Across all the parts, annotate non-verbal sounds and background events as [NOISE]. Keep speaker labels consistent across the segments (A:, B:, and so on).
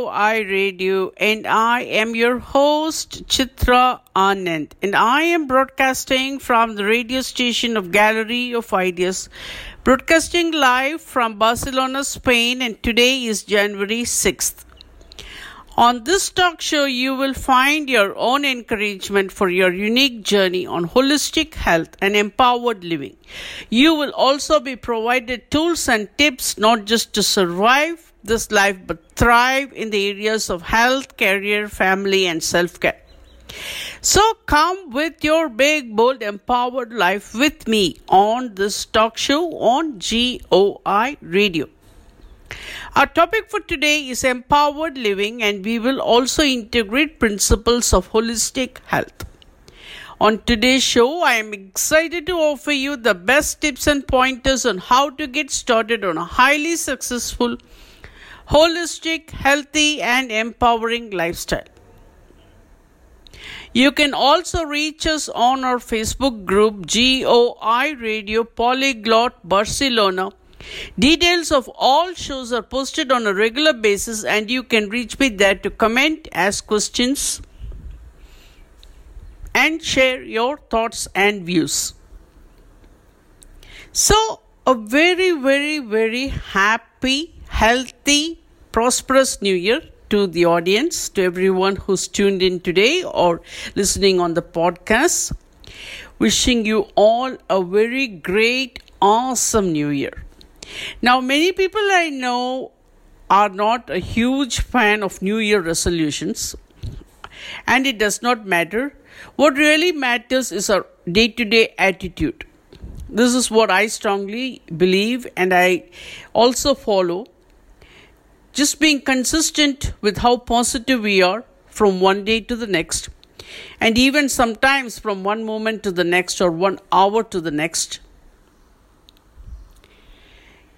A: GOI Radio, and I am your host, Chitra Anand, and I am broadcasting from the radio station of Gallery of Ideas, broadcasting live from Barcelona, Spain, and today is January 6th. On this talk show, you will find your own encouragement for your unique journey on holistic health and empowered living. You will also be provided tools and tips not just to survive this life but thrive in the areas of health, career, family, and self care. So come with your big, bold, empowered life with me on this talk show on GOI Radio. Our topic for today is empowered living, and we will also integrate principles of holistic health. On today's show, I am excited to offer you the best tips and pointers on how to get started on a highly successful holistic, healthy, and empowering lifestyle. You can also reach us on our Facebook group GOI Radio Polyglot Barcelona. Details of all shows are posted on a regular basis, and you can reach me there to comment, ask questions, and share your thoughts and views. So, a very, very, very happy healthy, prosperous new year to the audience, to everyone who's tuned in today or listening on the podcast. Wishing you all a very great, awesome new year. Now, many people I know are not a huge fan of New Year resolutions, and it does not matter. What really matters is our day to day attitude. This is what I strongly believe, and I also follow just being consistent with how positive we are from one day to the next, and even sometimes from one moment to the next or one hour to the next.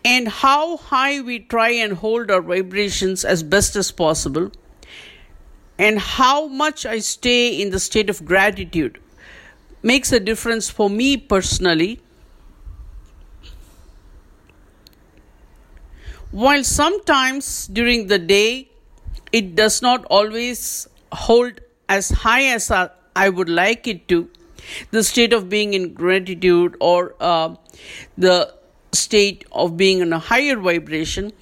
A: And how high we try and hold our vibrations as best as possible, and how much I stay in the state of gratitude makes a difference for me personally While sometimes during the day it does not always hold as high as I would like it to, the state of being in gratitude or uh, the state of being in a higher vibration,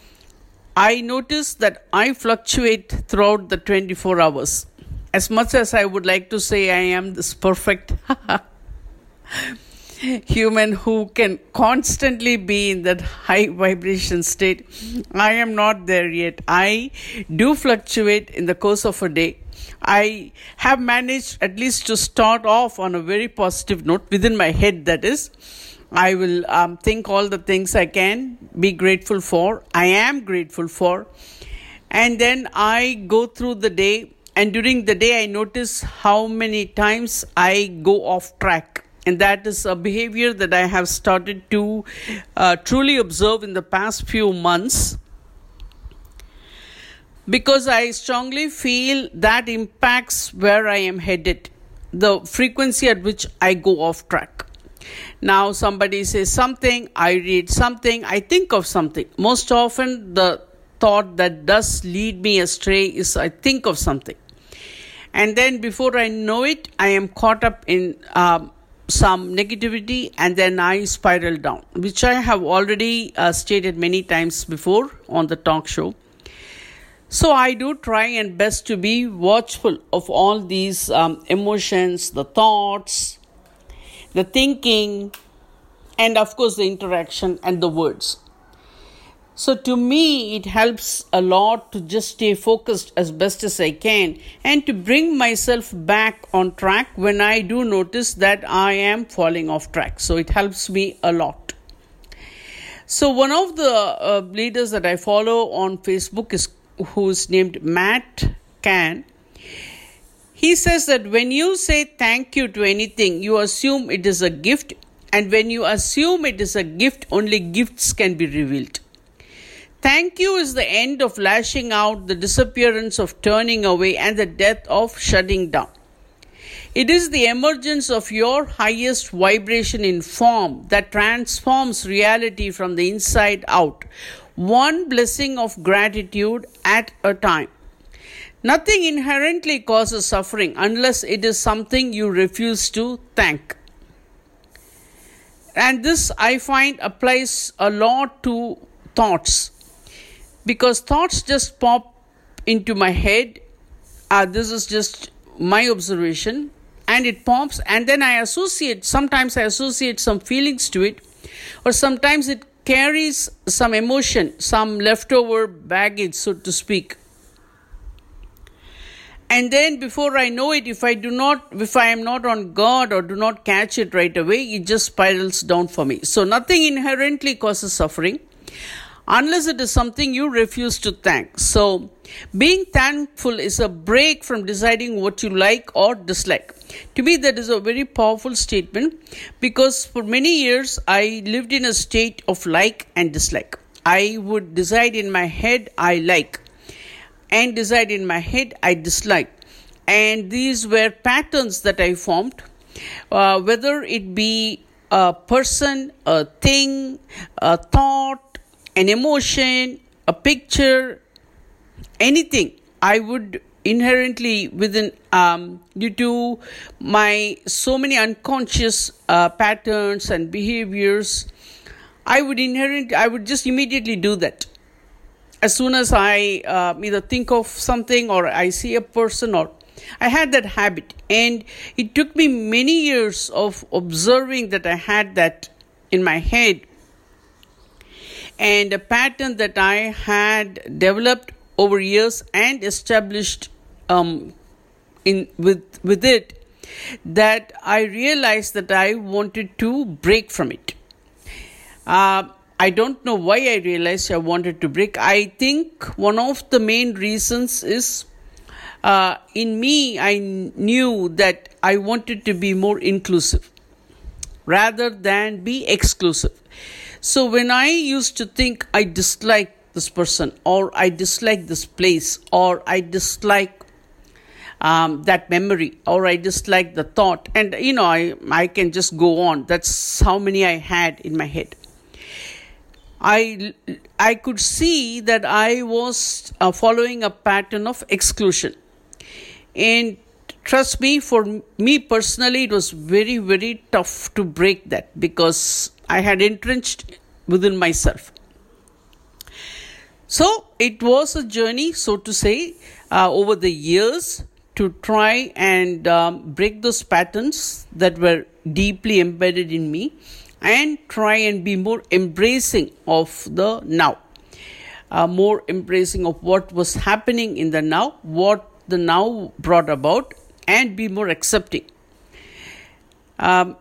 A: I notice that I fluctuate throughout the 24 hours. As much as I would like to say I am this perfect [LAUGHS] human who can constantly be in that high vibration state. I am not there yet. I do fluctuate in the course of a day. I have managed at least to start off on a very positive note within my head, that is. I will um, think all the things I can be grateful for. I am grateful for. And then I go through the day, and during the day, I notice how many times I go off track and that is a behavior that I have started to uh, truly observe in the past few months because I strongly feel that impacts where I am headed, the frequency at which I go off track. Now, somebody says something, I read something, I think of something. Most often, the thought that does lead me astray is I think of something. And then before I know it, I am caught up in um, some negativity and then I spiral down, which I have already uh, stated many times before on the talk show. So I do try and best to be watchful of all these um, emotions, the thoughts, the thinking, and of course the interaction and the words. So to me, it helps a lot to just stay focused as best as I can and to bring myself back on track when I do notice that I am falling off track. So it helps me a lot. So one of the uh, leaders that I follow on Facebook is who's named Matt Kahn. He says that when you say thank you to anything, you assume it is a gift, and when you assume it is a gift, only gifts can be revealed. Thank you is the end of lashing out, the disappearance of turning away, and the death of shutting down. It is the emergence of your highest vibration in form that transforms reality from the inside out. one blessing of gratitude at a time. Nothing inherently causes suffering unless it is something you refuse to thank. And this I find applies a lot to thoughts because thoughts just pop into my head. Uh, this is just my observation. And it pops and then i associate sometimes i associate some feelings to it. Or sometimes it carries some emotion some leftover baggage so to speak. And then before i know it if i do not if i am not on guard or do not catch it right away it just spirals down for me. So nothing inherently causes suffering unless it is something you refuse to thank so being thankful is a break from deciding what you like or dislike. To me, that is a very powerful statement because for many years I lived in a state of like and dislike. I would decide in my head I like and decide in my head I dislike. And these were patterns that I formed, uh, whether it be a person, a thing, a thought, an emotion, a picture, anything I would inherently within um, due to my so many unconscious uh, patterns and behaviors i would inherent i would just immediately do that. As soon as i uh, either think of something or i see a person or i had that habit. And it took me many years of observing that i had that in my head and a pattern that i had developed over years and established um, in with with it that I realized that I wanted to break from it. Uh, I don't know why I realized I wanted to break. I think one of the main reasons is uh, in me, I knew that I wanted to be more inclusive rather than be exclusive. So when I used to think I dislike this person or I dislike this place or I dislike um, that memory or I dislike the thought and you know I, I can just go on. That's how many I had in my head. I I could see that I was uh, following a pattern of exclusion. And trust me for me personally it was very very tough to break that because I had entrenched within myself so it was a journey, so to say, uh, over the years to try and um, break those patterns that were deeply embedded in me and try and be more embracing of the now. Uh, more embracing of what was happening in the now, what the now brought about, and be more accepting. Um,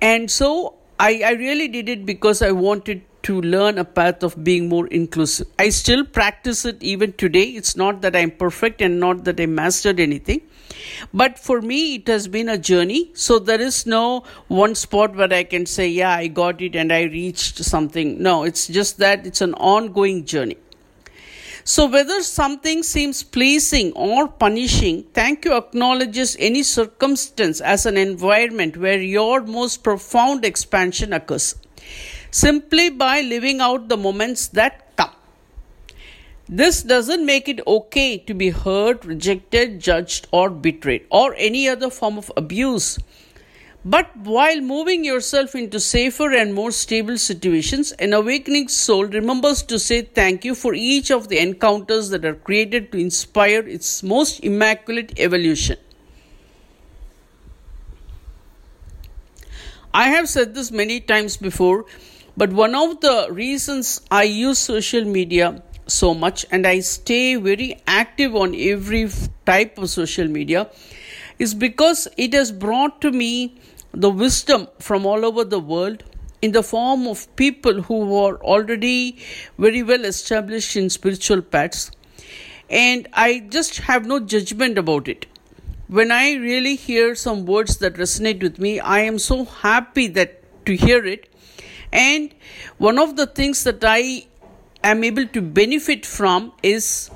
A: and so I, I really did it because I wanted to learn a path of being more inclusive. I still practice it even today. It's not that I'm perfect and not that I mastered anything. But for me, it has been a journey. So there is no one spot where I can say, yeah, I got it and I reached something. No, it's just that it's an ongoing journey. So, whether something seems pleasing or punishing, thank you acknowledges any circumstance as an environment where your most profound expansion occurs simply by living out the moments that come. This doesn't make it okay to be hurt, rejected, judged, or betrayed, or any other form of abuse. But while moving yourself into safer and more stable situations, an awakening soul remembers to say thank you for each of the encounters that are created to inspire its most immaculate evolution. I have said this many times before but one of the reasons I use social media so much and I stay very active on every type of social media is because it has brought to me the wisdom from all over the world in the form of people who were already very well established in spiritual paths and I just have no judgment about it. When I really hear some words that resonate with me, I am so happy that to hear it and one of the things that I am able to benefit from is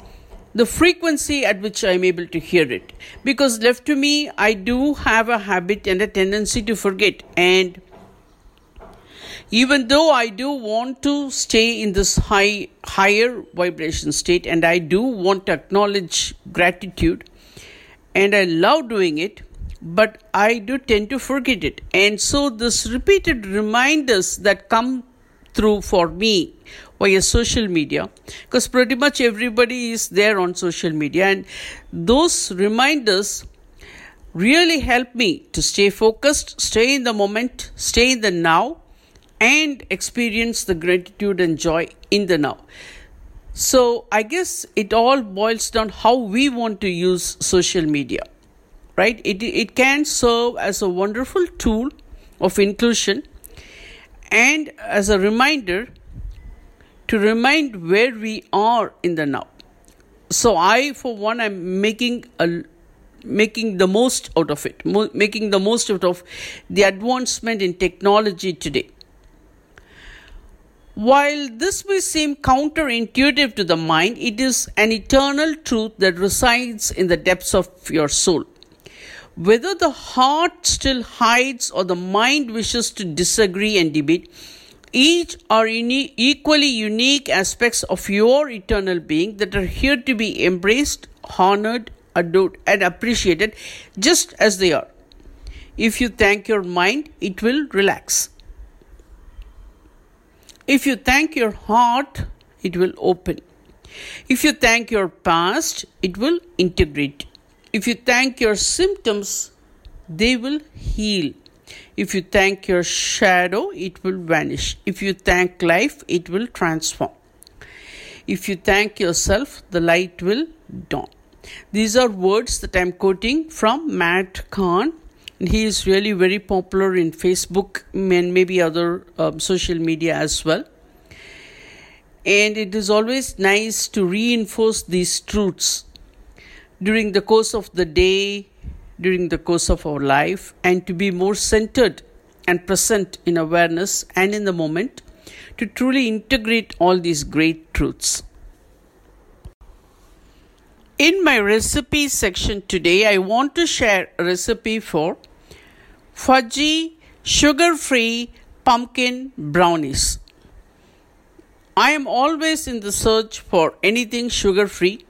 A: the frequency at which I'm able to hear it. Because left to me, I do have a habit and a tendency to forget. And even though i do want to stay in this high higher vibration state and i do want to acknowledge gratitude and i love doing it but i do tend to forget it and so this repeated reminders that come through for me via social media because pretty much everybody is there on social media and those reminders really help me to stay focused stay in the moment stay in the now and experience the gratitude and joy in the now. So, I guess it all boils down how we want to use social media, right? It, it can serve as a wonderful tool of inclusion and as a reminder to remind where we are in the now. So, I, for one, am making a making the most out of it, making the most out of the advancement in technology today. While this may seem counterintuitive to the mind, it is an eternal truth that resides in the depths of your soul. Whether the heart still hides or the mind wishes to disagree and debate, each are uni- equally unique aspects of your eternal being that are here to be embraced, honored, adored, and appreciated just as they are. If you thank your mind, it will relax. If you thank your heart, it will open. If you thank your past, it will integrate. If you thank your symptoms, they will heal. If you thank your shadow, it will vanish. If you thank life, it will transform. If you thank yourself, the light will dawn. These are words that I'm quoting from Matt Kahn he is really very popular in Facebook and maybe other um, social media as well. And it is always nice to reinforce these truths during the course of the day, during the course of our life, and to be more centered and present in awareness and in the moment to truly integrate all these great truths. In my recipe section today, I want to share a recipe for fudgy, sugar free pumpkin brownies. I am always in the search for anything sugar free,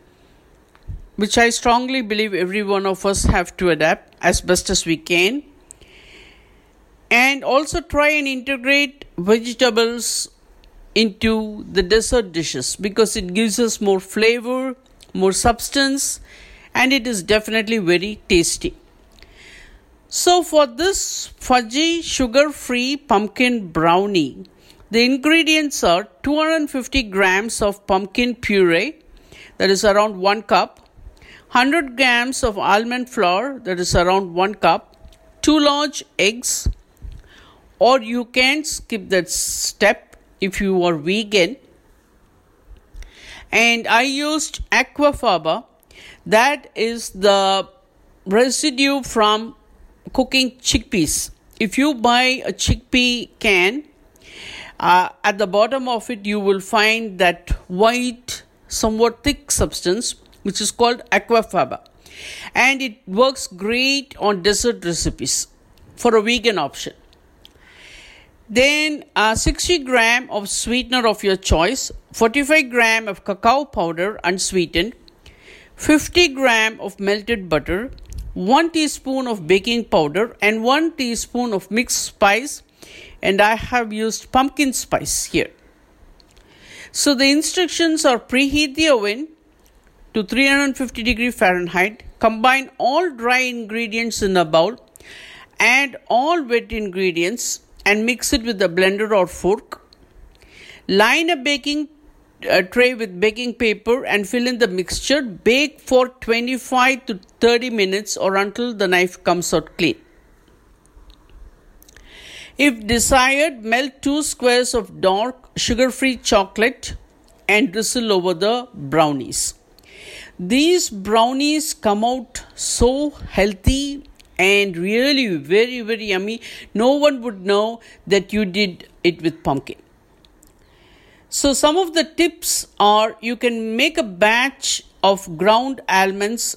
A: which I strongly believe every one of us have to adapt as best as we can. And also try and integrate vegetables into the dessert dishes because it gives us more flavor, more substance, and it is definitely very tasty. So, for this fudgy sugar free pumpkin brownie, the ingredients are 250 grams of pumpkin puree, that is around 1 cup, 100 grams of almond flour, that is around 1 cup, 2 large eggs, or you can skip that step if you are vegan. And I used aquafaba, that is the residue from cooking chickpeas. If you buy a chickpea can, uh, at the bottom of it you will find that white, somewhat thick substance which is called aquafaba. And it works great on dessert recipes for a vegan option. Then uh, 60 gram of sweetener of your choice, 45 gram of cacao powder unsweetened, 50 gram of melted butter, 1 teaspoon of baking powder and 1 teaspoon of mixed spice and I have used pumpkin spice here. So the instructions are preheat the oven to 350 degree Fahrenheit, combine all dry ingredients in a bowl, add all wet ingredients and mix it with a blender or fork. Line a baking a tray with baking paper and fill in the mixture. Bake for 25 to 30 minutes or until the knife comes out clean. If desired, melt 2 squares of dark sugar free chocolate and drizzle over the brownies. These brownies come out so healthy and really very, very yummy. No one would know that you did it with pumpkin. So, some of the tips are you can make a batch of ground almonds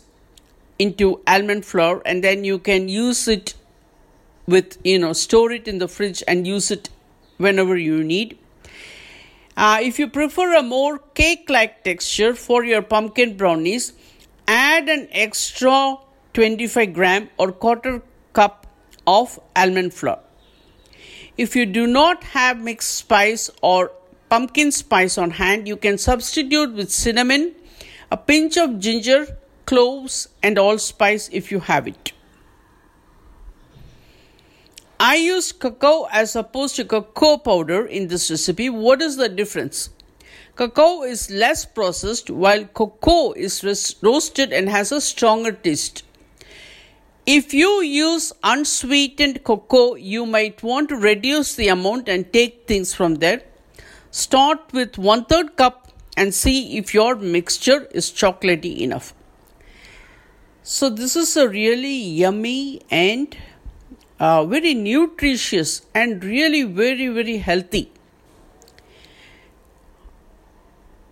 A: into almond flour and then you can use it with, you know, store it in the fridge and use it whenever you need. Uh, if you prefer a more cake like texture for your pumpkin brownies, add an extra 25 gram or quarter cup of almond flour. If you do not have mixed spice or pumpkin spice on hand, you can substitute with cinnamon, a pinch of ginger, cloves, and allspice if you have it. I use cacao as opposed to cocoa powder in this recipe. What is the difference? Cacao is less processed while cocoa is roasted and has a stronger taste. If you use unsweetened cocoa, you might want to reduce the amount and take things from there. Start with one third cup and see if your mixture is chocolatey enough. So, this is a really yummy and uh, very nutritious and really very, very healthy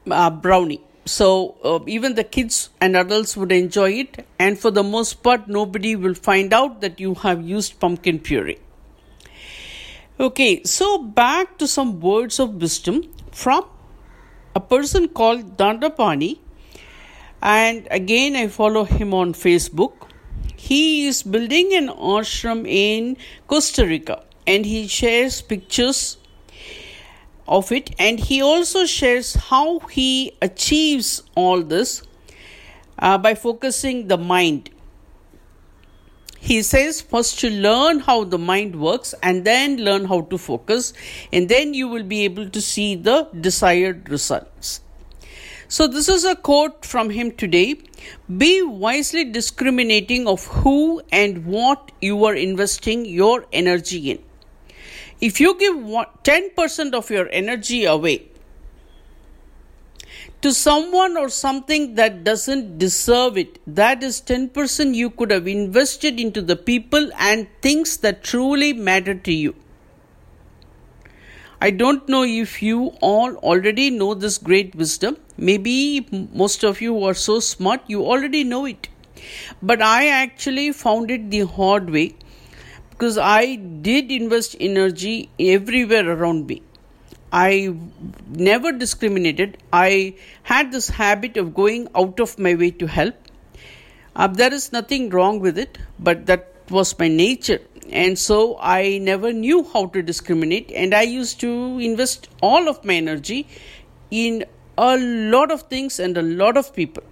A: uh, brownie. So, uh, even the kids and adults would enjoy it, and for the most part, nobody will find out that you have used pumpkin puree. Okay, so back to some words of wisdom from a person called Dandapani, and again, I follow him on Facebook. He is building an ashram in Costa Rica and he shares pictures of it and he also shares how he achieves all this uh, by focusing the mind. He says first to learn how the mind works and then learn how to focus and then you will be able to see the desired results so, this is a quote from him today. Be wisely discriminating of who and what you are investing your energy in. If you give 10% of your energy away to someone or something that doesn't deserve it, that is 10% you could have invested into the people and things that truly matter to you. I don't know if you all already know this great wisdom. Maybe most of you are so smart, you already know it. But I actually found it the hard way because I did invest energy everywhere around me. I never discriminated. I had this habit of going out of my way to help. Uh, there is nothing wrong with it, but that was my nature and so I never knew how to discriminate, and I used to invest all of my energy in a lot of things and a lot of people.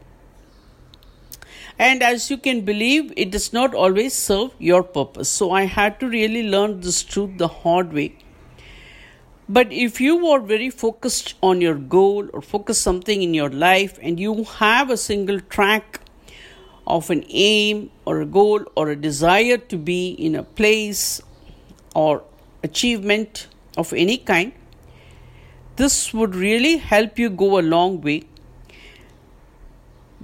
A: And as you can believe, it does not always serve your purpose. So I had to really learn this truth the hard way. But if you are very focused on your goal or focus something in your life and you have a single track of an aim or a goal or a desire to be in a place or achievement of any kind, this would really help you go a long way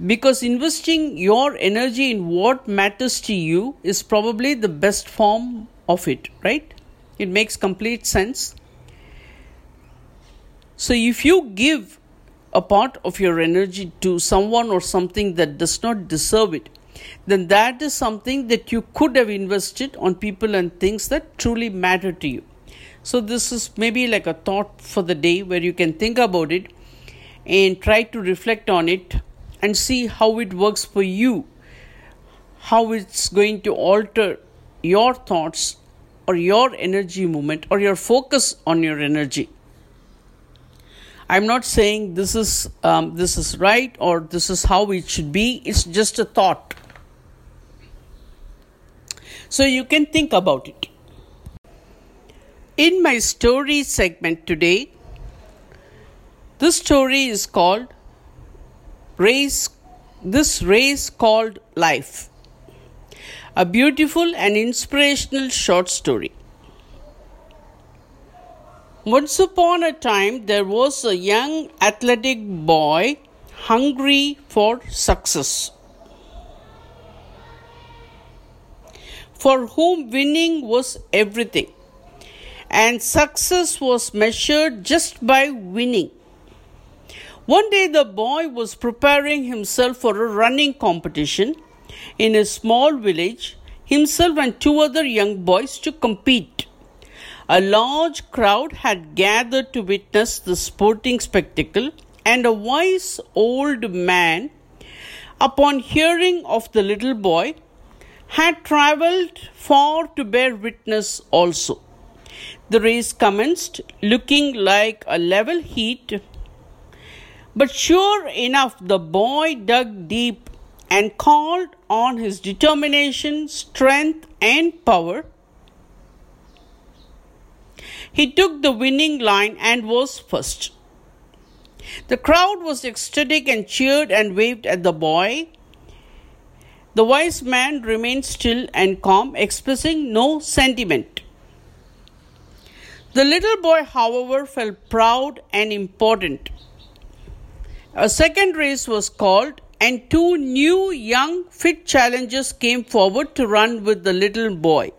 A: because investing your energy in what matters to you is probably the best form of it, right? It makes complete sense. So, if you give a part of your energy to someone or something that does not deserve it, then that is something that you could have invested on people and things that truly matter to you. So, this is maybe like a thought for the day where you can think about it and try to reflect on it and see how it works for you, how it's going to alter your thoughts or your energy movement or your focus on your energy. I'm not saying this is um, this is right or this is how it should be. It's just a thought. So you can think about it. In my story segment today, this story is called Race This Race Called Life. A beautiful and inspirational short story. Once upon a time, there was a young athletic boy hungry for success, for whom winning was everything, and success was measured just by winning. One day, the boy was preparing himself for a running competition in a small village, himself and two other young boys to compete. A large crowd had gathered to witness the sporting spectacle, and a wise old man, upon hearing of the little boy, had travelled far to bear witness also. The race commenced, looking like a level heat, but sure enough, the boy dug deep and called on his determination, strength, and power. He took the winning line and was first. The crowd was ecstatic and cheered and waved at the boy. The wise man remained still and calm, expressing no sentiment. The little boy, however, felt proud and important. A second race was called, and two new young fit challengers came forward to run with the little boy.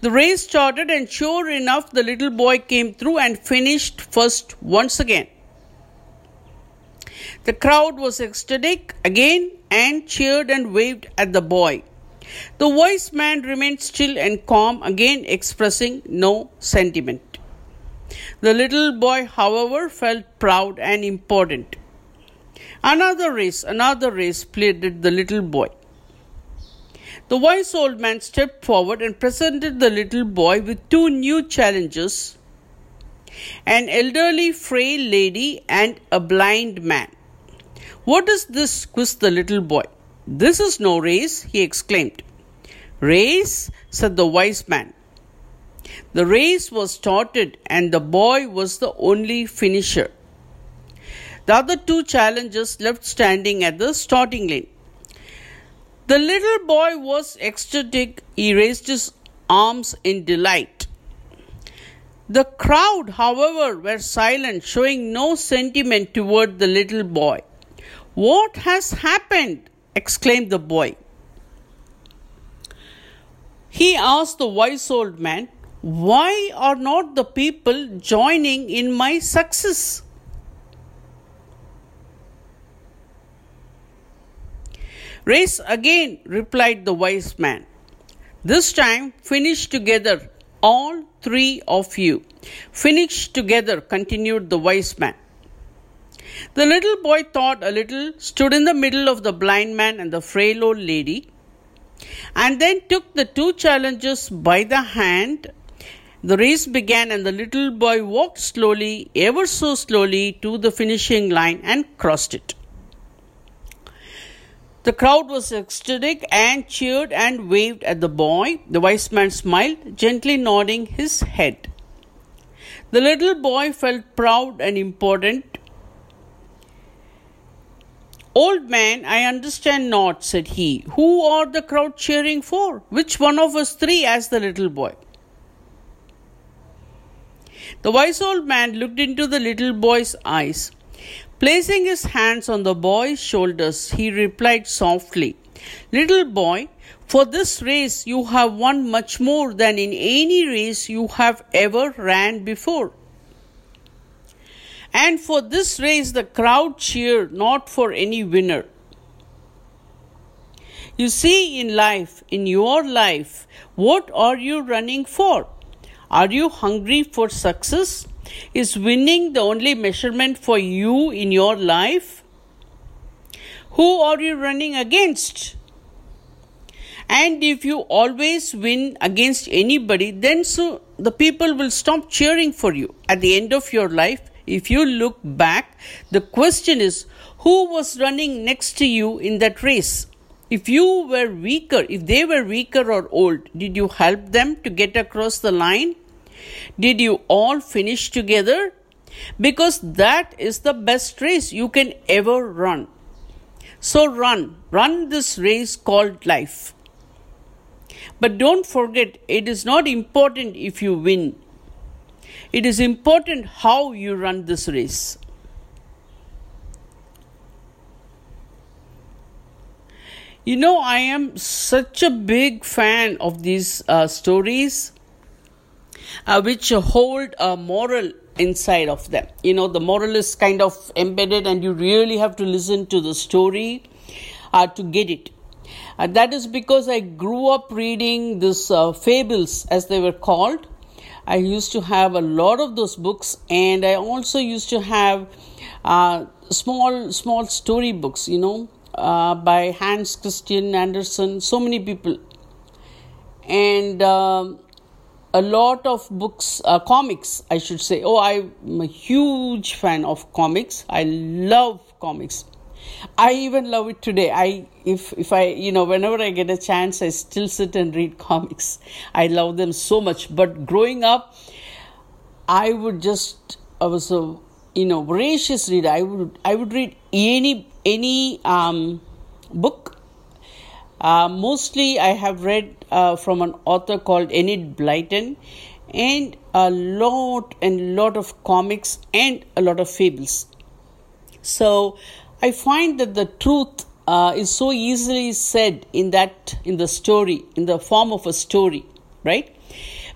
A: The race started, and sure enough, the little boy came through and finished first once again. The crowd was ecstatic again and cheered and waved at the boy. The wise man remained still and calm, again expressing no sentiment. The little boy, however, felt proud and important. Another race, another race, pleaded the little boy. The wise old man stepped forward and presented the little boy with two new challenges an elderly frail lady and a blind man. What is this? quizzed the little boy. This is no race, he exclaimed. Race? said the wise man. The race was started, and the boy was the only finisher. The other two challengers left standing at the starting lane. The little boy was ecstatic. He raised his arms in delight. The crowd, however, were silent, showing no sentiment toward the little boy. What has happened? exclaimed the boy. He asked the wise old man, Why are not the people joining in my success? Race again, replied the wise man. This time finish together, all three of you. Finish together, continued the wise man. The little boy thought a little, stood in the middle of the blind man and the frail old lady, and then took the two challengers by the hand. The race began, and the little boy walked slowly, ever so slowly, to the finishing line and crossed it. The crowd was ecstatic and cheered and waved at the boy. The wise man smiled, gently nodding his head. The little boy felt proud and important. Old man, I understand not, said he. Who are the crowd cheering for? Which one of us three? asked the little boy. The wise old man looked into the little boy's eyes. Placing his hands on the boy's shoulders, he replied softly, Little boy, for this race you have won much more than in any race you have ever ran before. And for this race the crowd cheered not for any winner. You see, in life, in your life, what are you running for? Are you hungry for success? Is winning the only measurement for you in your life? Who are you running against? And if you always win against anybody, then so the people will stop cheering for you. At the end of your life, if you look back, the question is who was running next to you in that race? If you were weaker, if they were weaker or old, did you help them to get across the line? Did you all finish together? Because that is the best race you can ever run. So run, run this race called life. But don't forget, it is not important if you win. It is important how you run this race. You know, I am such a big fan of these uh, stories uh, which hold a moral inside of them. You know, the moral is kind of embedded, and you really have to listen to the story uh, to get it. Uh, that is because I grew up reading these uh, fables, as they were called. I used to have a lot of those books, and I also used to have uh, small, small story books. You know, uh, by Hans Christian Andersen. So many people, and um, a lot of books, uh, comics, I should say. Oh, I'm a huge fan of comics. I love comics I even love it today. I if if I you know whenever I get a chance, I still sit and read [LAUGHS] comics. I love them so much. But growing up, I would just I was a you know voracious reader. I would I would read any any um, book. Uh, mostly, I have read uh, from an author called Enid Blyton, and a lot and lot of comics and a lot of fables. So I find that the truth uh, is so easily said in that in the story in the form of a story, right?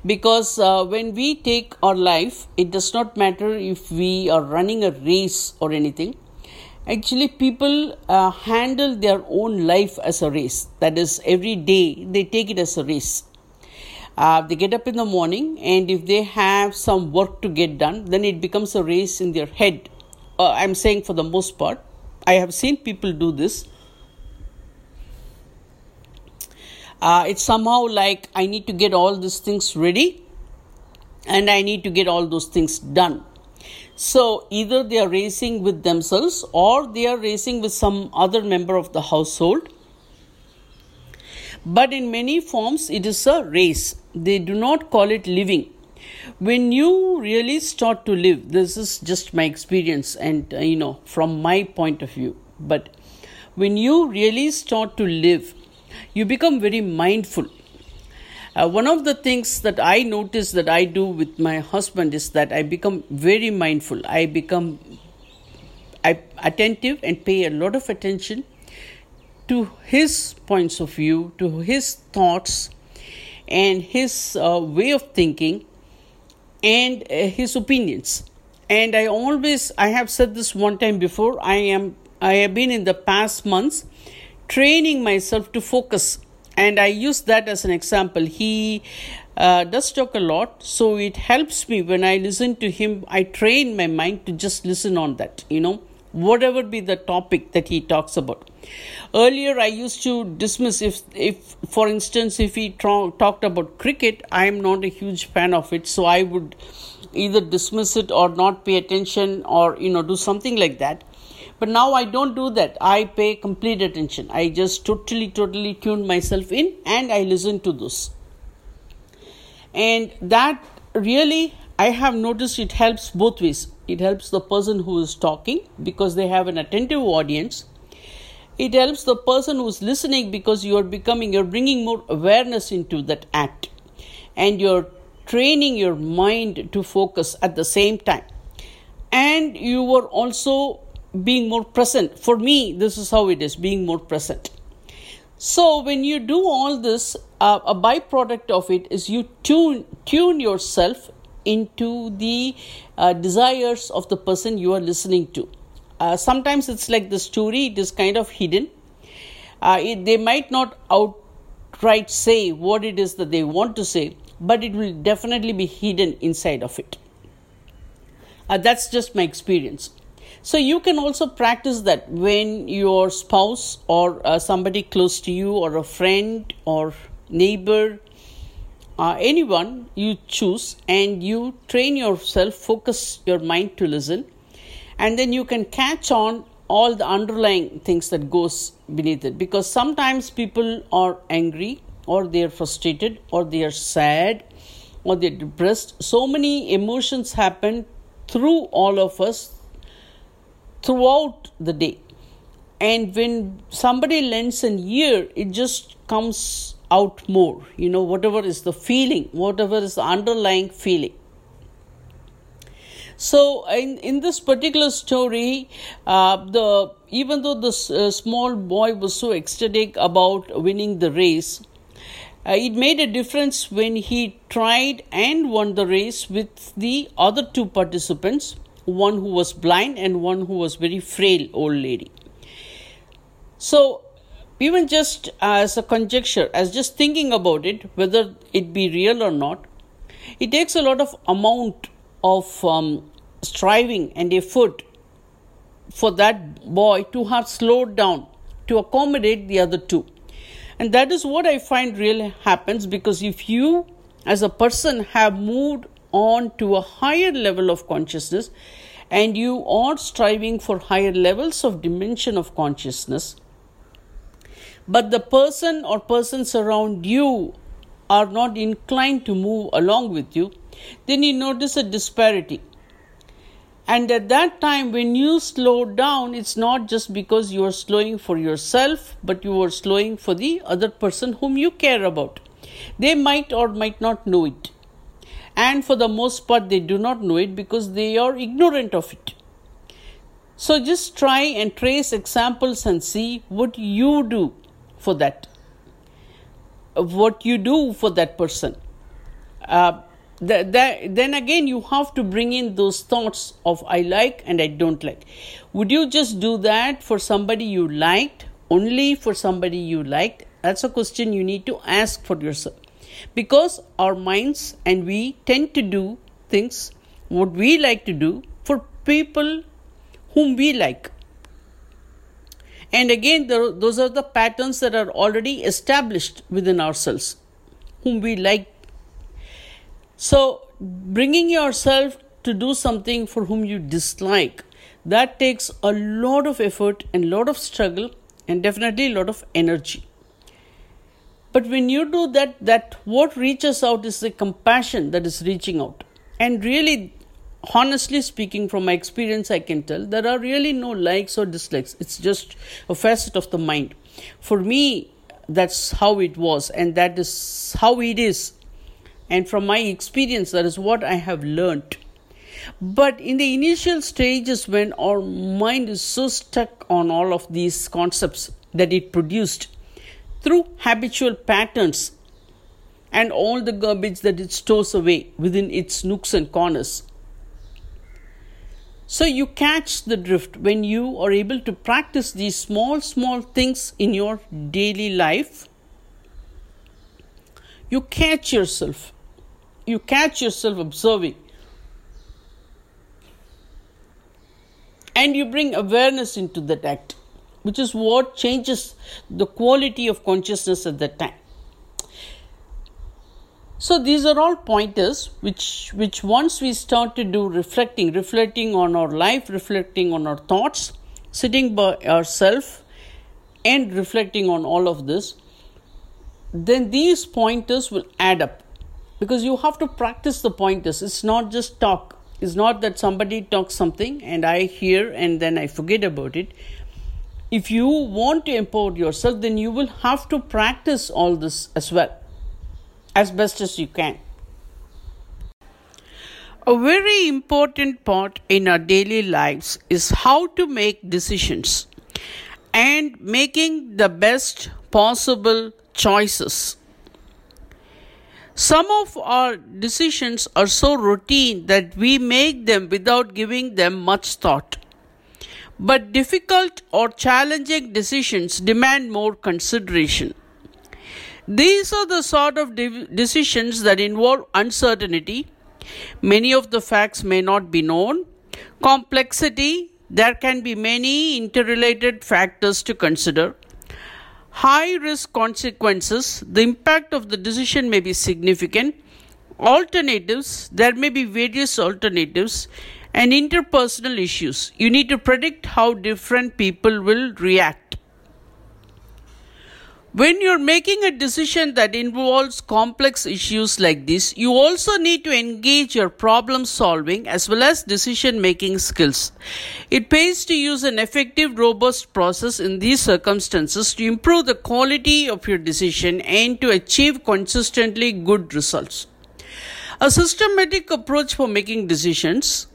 A: Because uh, when we take our life, it does not matter if we are running a race or anything. Actually, people uh, handle their own life as a race. That is, every day they take it as a race. Uh, they get up in the morning, and if they have some work to get done, then it becomes a race in their head. Uh, I'm saying for the most part I have seen people do this. Uh, it's somehow like I need to get all these things ready and I need to get all those things done. So either they are racing with themselves or they are racing with some other member of the household. But in many forms, it is a race. They do not call it living when you really start to live this is just my experience and uh, you know from my point of view but when you really start to live you become very mindful uh, one of the things that i notice that i do with my husband is that i become very mindful. I become I, attentive and pay a lot of attention to his points of view to his thoughts and his uh, way of thinking and uh, his opinions. And i always i have said this one time before i am i have been in the past months training myself to focus and i use that as an example. He uh, does talk a lot so it helps me when i listen to him i train my mind to just listen on that you know whatever be the topic that he talks about. Earlier i used to dismiss if if for instance if he tra- talked about cricket i am not a huge fan of it so i would either dismiss it or not pay attention or you know do something like that but now i don't do that. I pay complete attention. I just totally totally tune myself in and i listen to this. And that really i have noticed it helps both ways. It helps the person who is talking because they have an attentive audience. It helps the person who's listening because you're becoming you're bringing more awareness into that act. And you're training your mind to focus at the same time. And you are also being more present for me this is how it is being more present so when you do all this uh, a byproduct of it is you tune tune yourself into the uh, desires of the person you are listening to. Uh, sometimes it's like the story, it is kind of hidden. Uh, it, they might not outright say what it is that they want to say, but it will definitely be hidden inside of it. Uh, that's just my experience. So you can also practice that when your spouse or uh, somebody close to you, or a friend or neighbor, uh, anyone you choose and you train yourself focus your mind to listen and then you can catch on all the underlying things that goes beneath it. Because sometimes people are angry or they are frustrated or they are sad or they're depressed. So many emotions happen through all of us throughout the day. And when somebody lends an ear it just comes out more, you know, whatever is the feeling, whatever is the underlying feeling. So, in, in this particular story, uh, the even though this uh, small boy was so ecstatic about winning the race, uh, it made a difference when he tried and won the race with the other two participants, one who was blind and one who was very frail old lady. So, even just as a conjecture, as just thinking about it, whether it be real or not, it takes a lot of amount of um, striving and effort for that boy to have slowed down to accommodate the other two. And that is what I find really happens because if you, as a person, have moved on to a higher level of consciousness and you are striving for higher levels of dimension of consciousness, but the person or persons around you are not inclined to move along with you, then you notice a disparity. And at that time, when you slow down, it's not just because you are slowing for yourself, but you are slowing for the other person whom you care about. They might or might not know it. And for the most part, they do not know it because they are ignorant of it. So just try and trace examples and see what you do for that. What you do for that person. Uh, the, the, then again you have to bring in those thoughts of i like and i don't like would you just do that for somebody you liked only for somebody you liked that's a question you need to ask for yourself because our minds and we tend to do things what we like to do for people whom we like and again those are the patterns that are already established within ourselves whom we like so, bringing yourself to do something for whom you dislike, that takes a lot of effort and lot of struggle and definitely a lot of energy. But when you do that, that what reaches out is the compassion that is reaching out. And really, honestly speaking, from my experience, I can tell there are really no likes or dislikes. It's just a facet of the mind. For me, that's how it was, and that is how it is and from my experience, that is what I have learned. But in the initial stages, when our mind is so stuck on all of these concepts that it produced through habitual patterns and all the garbage that it stores away within its nooks and corners. So, you catch the drift when you are able to practice these small, small things in your daily life. You catch yourself you catch yourself observing and you bring awareness into that act, which is what changes the quality of consciousness at that time. So these are all pointers which which once we start to do reflecting, reflecting on our life, reflecting on our thoughts, sitting by ourselves and reflecting on all of this, then these pointers will add up because you have to practice the pointers. It's not just talk. It's not that somebody talks something and I hear and then I forget about it. If you want to empower yourself, then you will have to practice all this as well, as best as you can. A very important part in our daily lives is how to make decisions and making the best possible choices. Some of our decisions are so routine that we make them without giving them much thought. But difficult or challenging decisions demand more consideration. These are the sort of de- decisions that involve uncertainty. Many of the facts may not be known. Complexity, there can be many interrelated factors to consider high risk consequences, the impact of the decision may be significant. Alternatives, there may be various alternatives, and interpersonal issues. You need to predict how different people will react. When you're making a decision that involves complex issues like this, you also need to engage your problem solving as well as decision making skills. It pays to use an effective, robust process in these circumstances to improve the quality of your decision and to achieve consistently good results. A systematic approach for making decisions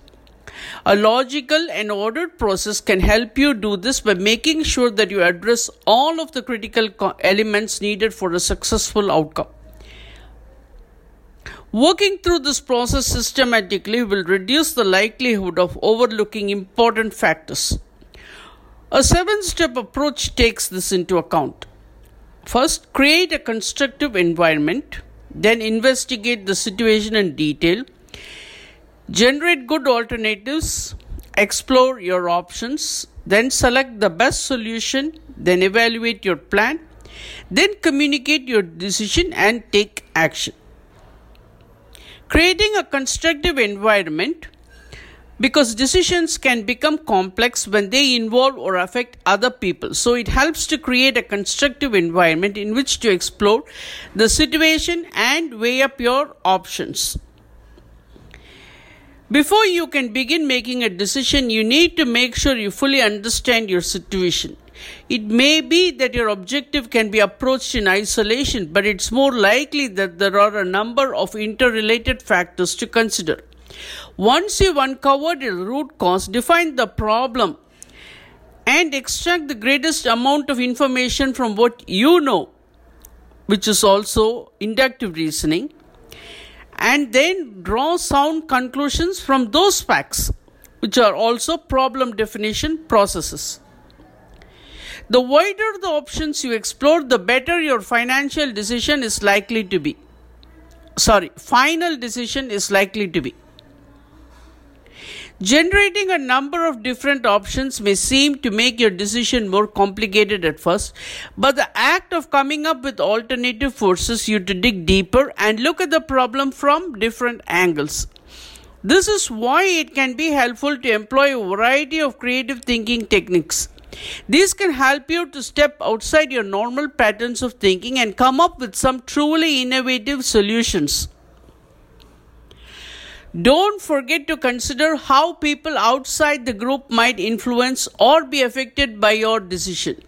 A: a logical and ordered process can help you do this by making sure that you address all of the critical elements needed for a successful outcome. Working through this process systematically will reduce the likelihood of overlooking important factors. A seven step approach takes this into account. First, create a constructive environment, then, investigate the situation in detail, generate good alternatives, explore your options, then, select the best solution, then, evaluate your plan, then, communicate your decision and take action. Creating a constructive environment because decisions can become complex when they involve or affect other people. So it helps to create a constructive environment in which to explore the situation and weigh up your options. Before you can begin making a decision, you need to make sure you fully understand your situation. It may be that your objective can be approached in isolation, but it's more likely that there are a number of interrelated factors to consider. Once you've uncovered the root cause, define the problem and extract the greatest amount of information from what you know, which is also inductive reasoning, and then draw sound conclusions from those facts, which are also problem definition processes. The wider the options you explore, the better your financial decision is likely to be. Sorry, final decision is likely to be. Generating a number of different options may seem to make your decision more complicated at first, but the act of coming up with alternative forces you to dig deeper and look at the problem from different angles. This is why it can be helpful to employ a variety of creative thinking techniques. These can help you to step outside your normal patterns of thinking and come up with some truly innovative solutions. Don't forget to consider how people outside the group might influence or be affected by your decision.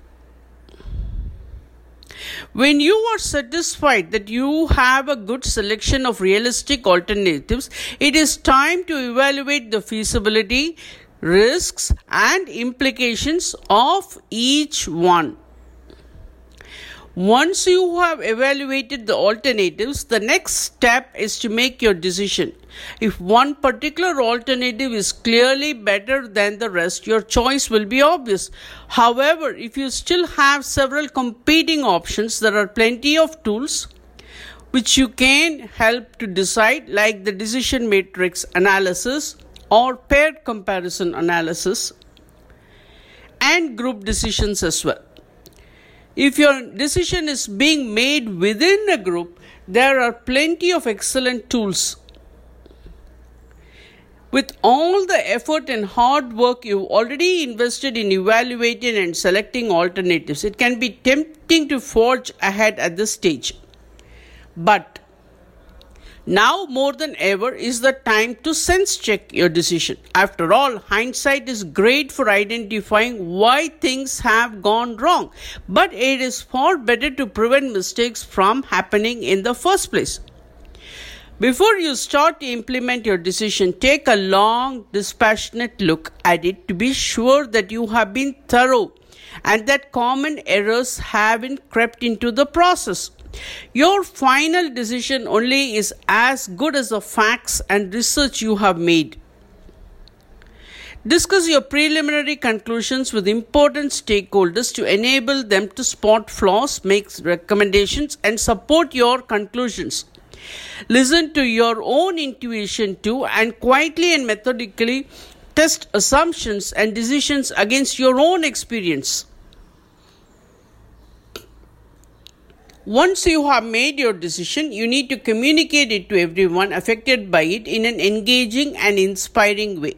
A: When you are satisfied that you have a good selection of realistic alternatives, it is time to evaluate the feasibility, risks, and implications of each one. Once you have evaluated the alternatives, the next step is to make your decision. If one particular alternative is clearly better than the rest, your choice will be obvious. However, if you still have several competing options, there are plenty of tools which you can help to decide, like the decision matrix analysis or paired comparison analysis, and group decisions as well. If your decision is being made within a group, there are plenty of excellent tools. With all the effort and hard work you've already invested in evaluating and selecting alternatives, it can be tempting to forge ahead at this stage. But now more than ever is the time to sense check your decision. After all, hindsight is great for identifying why things have gone wrong, but it is far better to prevent mistakes from happening in the first place. Before you start to implement your decision, take a long, dispassionate look at it to be sure that you have been thorough and that common errors haven't crept into the process. Your final decision only is as good as the facts and research you have made. Discuss your preliminary conclusions with important stakeholders to enable them to spot flaws, make recommendations, and support your conclusions. Listen to your own intuition too and quietly and methodically test assumptions and decisions against your own experience. Once you have made your decision, you need to communicate it to everyone affected by it in an engaging and inspiring way.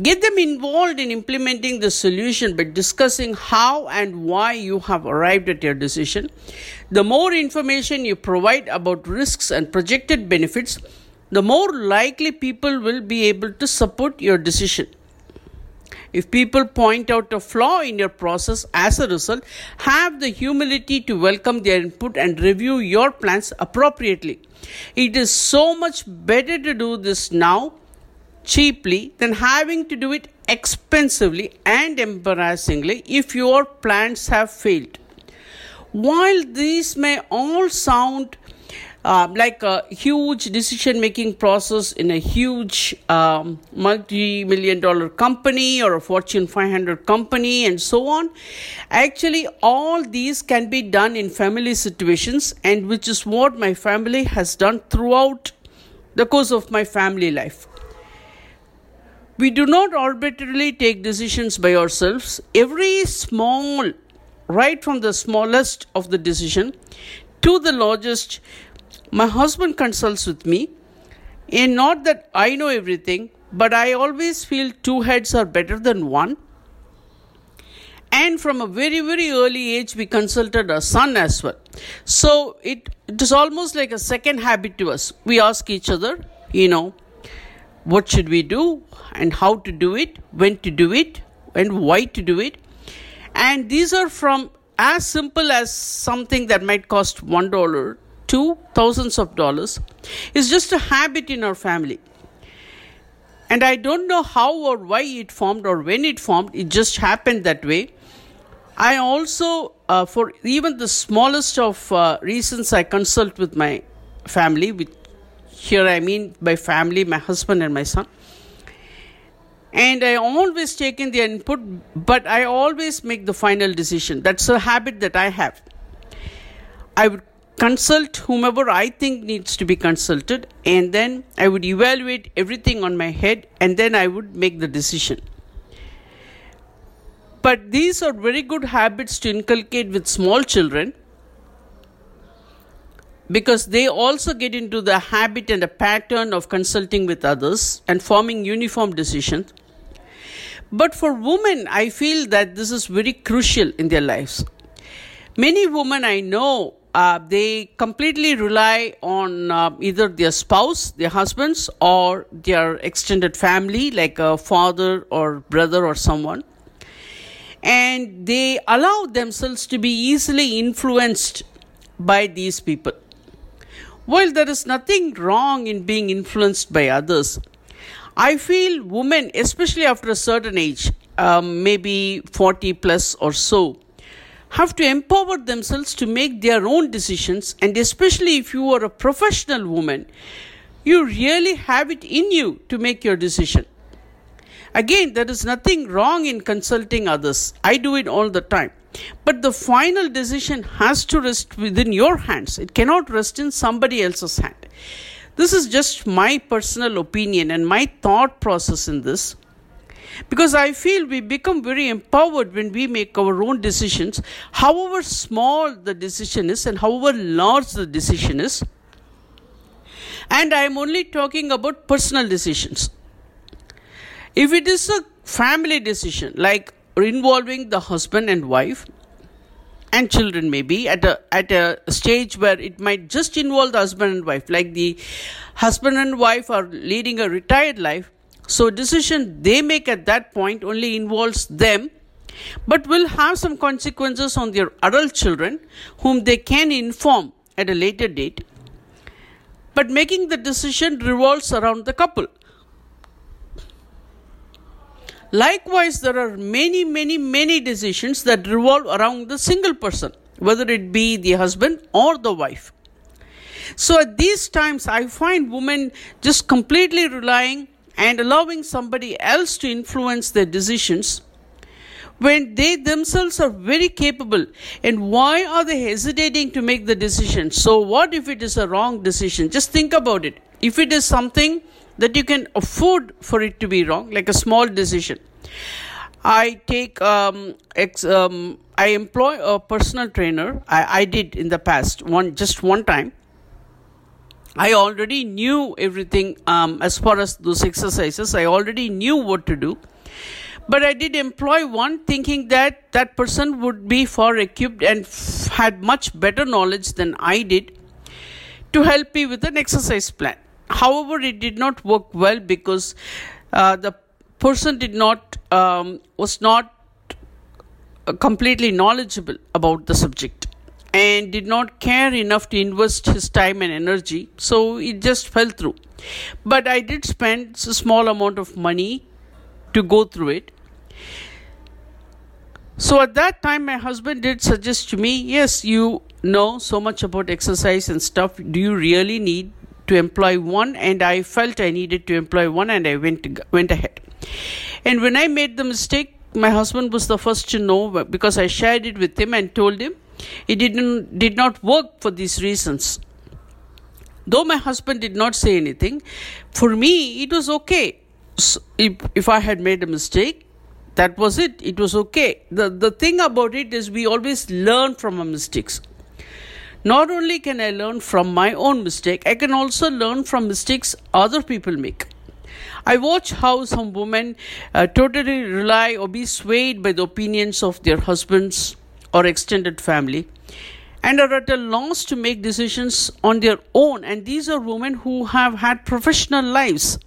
A: Get them involved in implementing the solution by discussing how and why you have arrived at your decision. The more information you provide about risks and projected benefits, the more likely people will be able to support your decision. If people point out a flaw in your process as a result, have the humility to welcome their input and review your plans appropriately. It is so much better to do this now cheaply than having to do it expensively and embarrassingly if your plans have failed. While these may all sound um, like a huge decision making process in a huge um, multi million dollar company or a Fortune 500 company and so on. Actually, all these can be done in family situations, and which is what my family has done throughout the course of my family life. We do not arbitrarily take decisions by ourselves. Every small, right from the smallest of the decision to the largest, my husband consults with me. And not that I know everything, but I always feel two heads are better than one. And from a very, very early age, we consulted our son as well. So it, it is almost like a second habit to us. We ask each other, you know, what should we do and how to do it, when to do it, and why to do it. And these are from as simple as something that might cost one dollar to thousands of dollars. is just a habit in our family. And I don't know how or why it formed or when it formed, it just happened that way. I also, uh, for even the smallest of uh, reasons, I consult with my family, with here I mean by family, my husband and my son. And I always take in the input, but I always make the final decision. That's a habit that I have. I would consult whomever I think needs to be consulted, and then I would evaluate everything on my head, and then I would make the decision. But these are very good habits to inculcate with small children because they also get into the habit and a pattern of consulting with others and forming uniform decisions. But for women, I feel that this is very crucial in their lives. Many women I know, uh, they completely rely on uh, either their spouse, their husbands, or their extended family, like a father or brother or someone. And they allow themselves to be easily influenced by these people. While there is nothing wrong in being influenced by others, I feel women, especially after a certain age, um, maybe 40 plus or so, have to empower themselves to make their own decisions. And especially if you are a professional woman, you really have it in you to make your decision. Again, there is nothing wrong in consulting others. I do it all the time. But the final decision has to rest within your hands. It cannot rest in somebody else's hand. This is just my personal opinion and my thought process in this. Because I feel we become very empowered when we make our own decisions, however small the decision is and however large the decision is. And I am only talking about personal decisions. If it is a family decision, like involving the husband and wife and children maybe at a at a stage where it might just involve the husband and wife like the husband and wife are leading a retired life so decision they make at that point only involves them but will have some consequences on their adult children whom they can inform at a later date but making the decision revolves around the couple Likewise, there are many, many, many decisions that revolve around the single person, whether it be the husband or the wife. So at these times, I find women just completely relying and allowing somebody else to influence their decisions when they themselves are very capable. And why are they hesitating to make the decision? So, what if it is a wrong decision? Just think about it. If it is something that you can afford for it to be wrong, like a small decision. I take um, ex, um, I employ a personal trainer. I, I did in the past one just one time. I already knew everything um, as far as those exercises. I already knew what to do, but I did employ one thinking that that person would be far equipped and f- had much better knowledge than I did to help me with an exercise plan. However, it did not work well because uh, the person did not um, was not uh, completely knowledgeable about the subject and did not care enough to invest his time and energy so it just fell through but i did spend a small amount of money to go through it So at that time, my husband did suggest to me, yes, you know so much about exercise and stuff. Do you really need to employ one? And I felt I needed to employ one, and I went went ahead. And when I made the mistake, my husband was the first to know because I shared it with him and told him it didn't did not work for these reasons. Though my husband did not say anything, for me it was okay. So if, if I had made a mistake, that was it. It was okay. The the thing about it is we always learn from our mistakes. Not only can I learn from my own mistake, I can also learn from mistakes other people make. I watch how some women uh, totally rely or be swayed by the opinions of their husbands or extended family and are at a loss to make decisions on their own. And these are women who have had professional lives.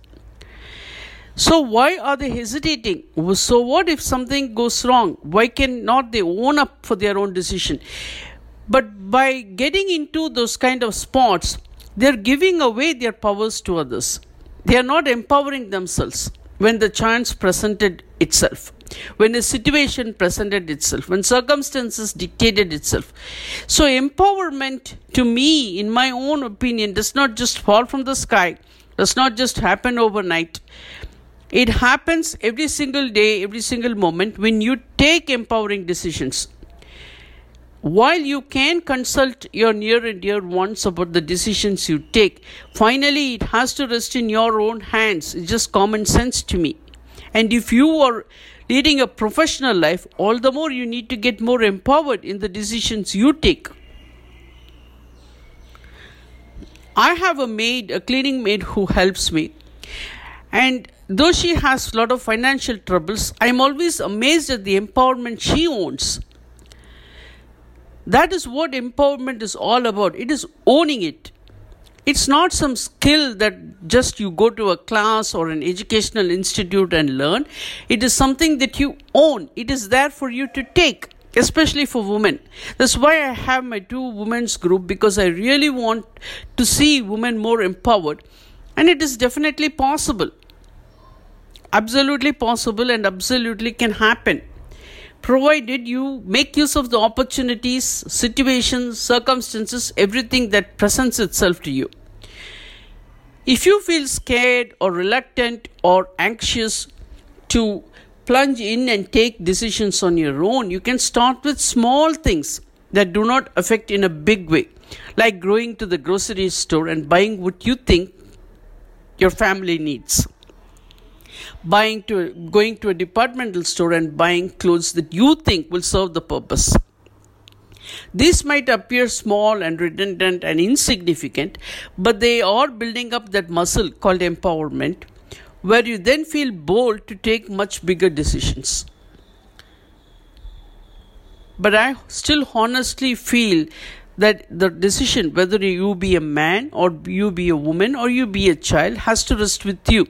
A: So, why are they hesitating? So, what if something goes wrong? Why cannot they own up for their own decision? But by getting into those kind of spots, they're giving away their powers to others. They are not empowering themselves when the chance presented itself, when a situation presented itself, when circumstances dictated itself. So, empowerment to me, in my own opinion, does not just fall from the sky, does not just happen overnight. It happens every single day, every single moment when you take empowering decisions while you can consult your near and dear ones about the decisions you take, finally it has to rest in your own hands. It's just common sense to me. And if you are leading a professional life, all the more you need to get more empowered in the decisions you take. I have a maid, a cleaning maid who helps me. And though she has a lot of financial troubles, I'm always amazed at the empowerment she owns that is what empowerment is all about. It is owning it. It's not some skill that just you go to a class or an educational institute and learn. It is something that you own. It is there for you to take, especially for women. That's why I have my two women's group because I really want to see women more empowered. And it is definitely possible. Absolutely possible and absolutely can happen provided you make use of the opportunities, situations, circumstances, everything that presents itself to you. If you feel scared or reluctant or anxious to plunge in and take decisions on your own, you can start with small things that do not affect in a big way, like going to the grocery store and buying what you think your family needs buying to going to a departmental store and buying clothes that you think will serve the purpose. These might appear small and redundant and insignificant, but they are building up that muscle called empowerment, where you then feel bold to take much bigger decisions. But I still honestly feel that the decision, whether you be a man or you be a woman or you be a child, has to rest with you.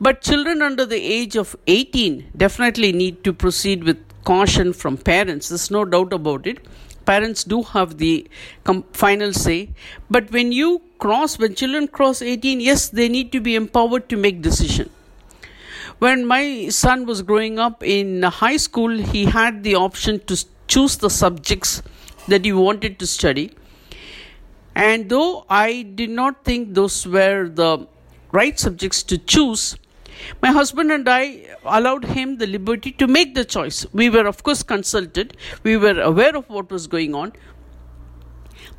A: But children under the age of 18 definitely need to proceed with caution from parents. There's no doubt about it. Parents do have the final say. But when you cross, when children cross 18, yes, they need to be empowered to make decision. When my son was growing up in high school, he had the option to choose the subjects that he wanted to study. And though I did not think those were the right subjects to choose, my husband and I allowed him the liberty to make the choice. We were, of course, consulted, we were aware of what was going on,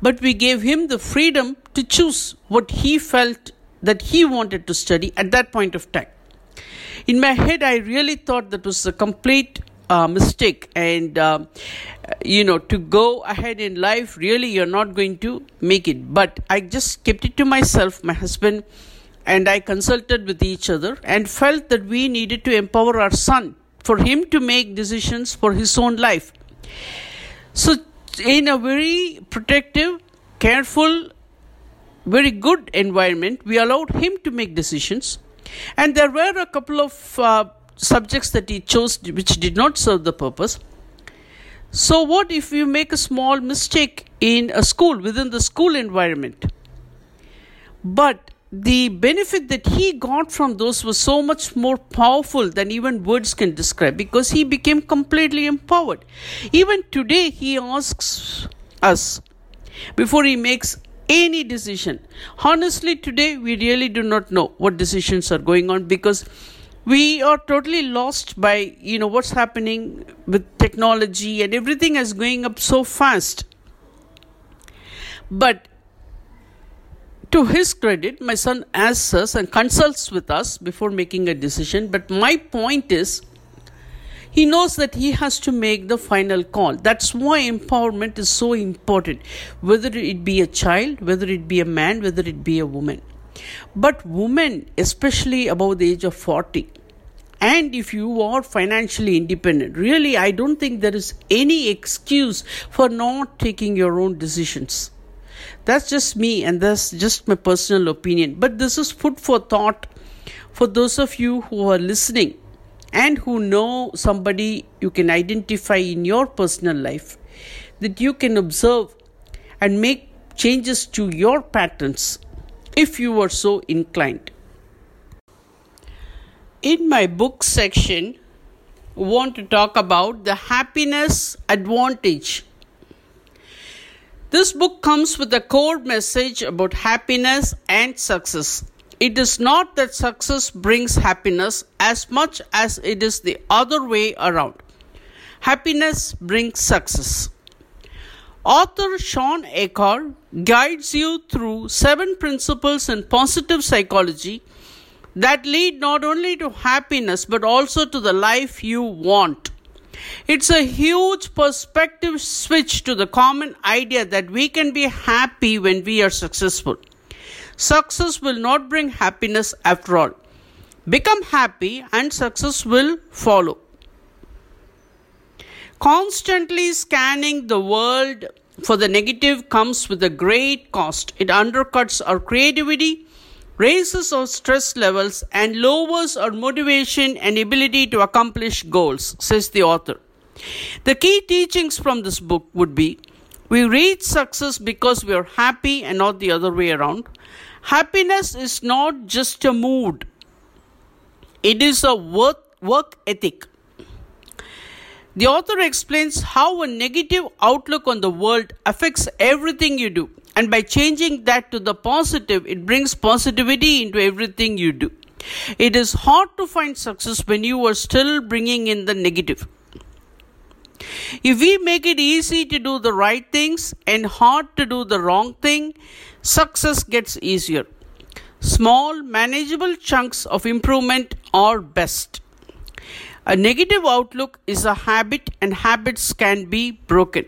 A: but we gave him the freedom to choose what he felt that he wanted to study at that point of time. In my head, I really thought that was a complete uh, mistake, and uh, you know, to go ahead in life, really, you're not going to make it. But I just kept it to myself. My husband and I consulted with each other and felt that we needed to empower our son for him to make decisions for his own life. So, in a very protective, careful, very good environment, we allowed him to make decisions. And there were a couple of uh, subjects that he chose which did not serve the purpose. So, what if you make a small mistake in a school within the school environment? But the benefit that he got from those was so much more powerful than even words can describe because he became completely empowered. Even today, he asks us before he makes any decision. Honestly, today we really do not know what decisions are going on because we are totally lost by you know what's happening with technology and everything is going up so fast. But to his credit, my son asks us and consults with us before making a decision. But my point is, he knows that he has to make the final call. That's why empowerment is so important, whether it be a child, whether it be a man, whether it be a woman. But women, especially above the age of 40, and if you are financially independent, really, I don't think there is any excuse for not taking your own decisions. That's just me and that's just my personal opinion. But this is food for thought for those of you who are listening and who know somebody you can identify in your personal life that you can observe and make changes to your patterns if you are so inclined. In my book section, I want to talk about the happiness advantage this book comes with a core message about happiness and success. It is not that success brings happiness as much as it is the other way around. Happiness brings success. Author Shawn Achor guides you through seven principles in positive psychology that lead not only to happiness but also to the life you want. It's a huge perspective switch to the common idea that we can be happy when we are successful. Success will not bring happiness after all. Become happy and success will follow. Constantly scanning the world for the negative comes with a great cost. It undercuts our creativity, raises our stress levels and lowers our motivation and ability to accomplish goals, says the author. The key teachings from this book would be we reach success because we are happy and not the other way around. Happiness is not just a mood, it is a work, work ethic. The author explains how a negative outlook on the world affects everything you do. And by changing that to the positive, it brings positivity into everything you do. It is hard to find success when you are still bringing in the negative. If we make it easy to do the right things and hard to do the wrong thing, success gets easier. Small, manageable chunks of improvement are best. A negative outlook is a habit, and habits can be broken.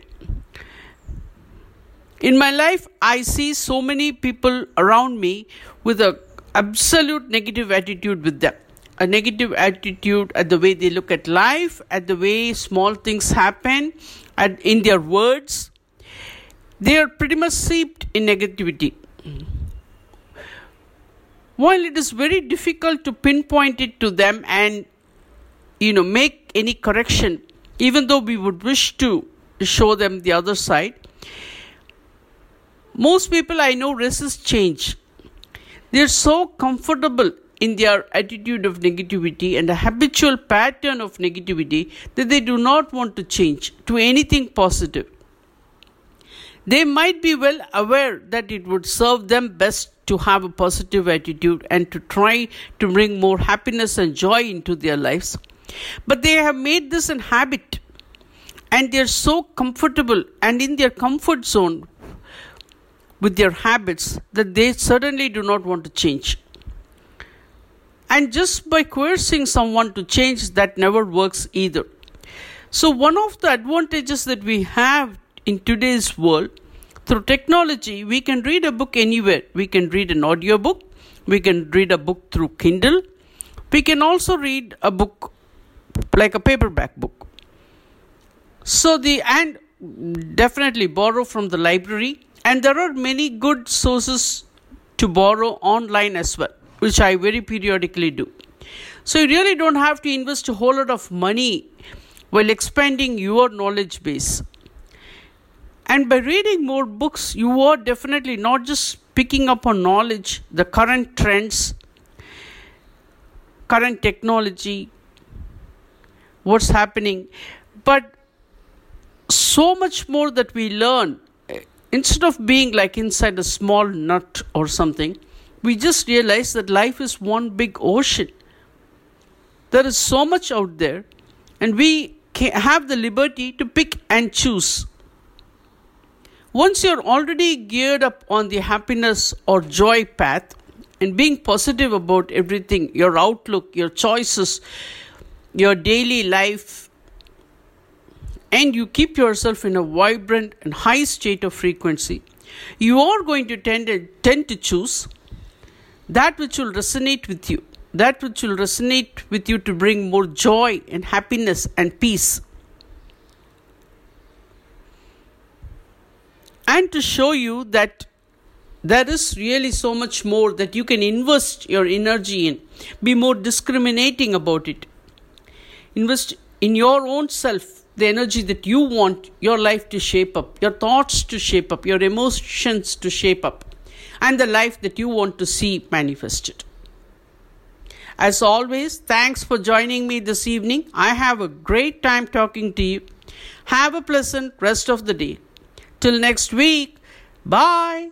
A: In my life, I see so many people around me with an absolute negative attitude with them. A negative attitude at the way they look at life, at the way small things happen, and in their words. They are pretty much seeped in negativity. While it is very difficult to pinpoint it to them and you know make any correction, even though we would wish to show them the other side, most people I know resist change. They're so comfortable in their attitude of negativity and a habitual pattern of negativity that they do not want to change to anything positive. They might be well aware that it would serve them best to have a positive attitude and to try to bring more happiness and joy into their lives. But they have made this a habit and they're so comfortable and in their comfort zone with their habits that they certainly do not want to change. And just by coercing someone to change, that never works either. So, one of the advantages that we have in today's world through technology, we can read a book anywhere. We can read an audio book, we can read a book through Kindle, we can also read a book like a paperback book. So, the and definitely borrow from the library and there are many good sources to borrow online as well, which I very periodically do. So you really don't have to invest a whole lot of money while expanding your knowledge base. And by reading more books, you are definitely not just picking up on knowledge, the current trends, current technology, what's happening. But so much more that we learn. Instead of being like inside a small nut or something, we just realize that life is one big ocean. There is so much out there, and we have the liberty to pick and choose. Once you're already geared up on the happiness or joy path and being positive about everything, your outlook, your choices, your daily life, and you keep yourself in a vibrant and high state of frequency, you are going to tend to, tend to choose that which will resonate with you that which will resonate with you to bring more joy and happiness and peace. And to show you that there is really so much more that you can invest your energy in. Be more discriminating about it. Invest in your own self the energy that you want your life to shape up, your thoughts to shape up, your emotions to shape up, and the life that you want to see manifested. As always, thanks for joining me this evening. I have a great time talking to you. Have a pleasant rest of the day. Till next week, bye.